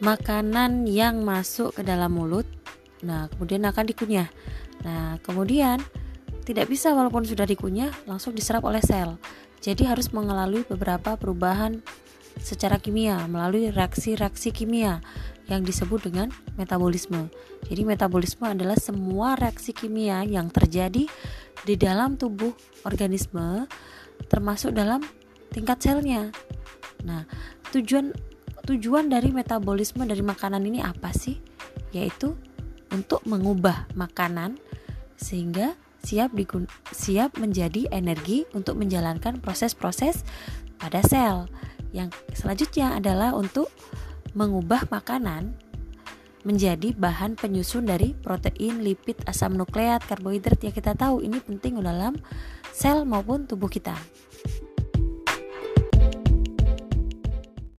makanan yang masuk ke dalam mulut. Nah, kemudian akan dikunyah. Nah, kemudian tidak bisa walaupun sudah dikunyah langsung diserap oleh sel. Jadi harus mengalami beberapa perubahan secara kimia melalui reaksi-reaksi kimia yang disebut dengan metabolisme. Jadi metabolisme adalah semua reaksi kimia yang terjadi di dalam tubuh organisme termasuk dalam tingkat selnya. Nah, tujuan tujuan dari metabolisme dari makanan ini apa sih? Yaitu untuk mengubah makanan sehingga siap digun siap menjadi energi untuk menjalankan proses-proses pada sel. Yang selanjutnya adalah untuk mengubah makanan menjadi bahan penyusun dari protein, lipid, asam nukleat, karbohidrat yang kita tahu ini penting dalam sel maupun tubuh kita.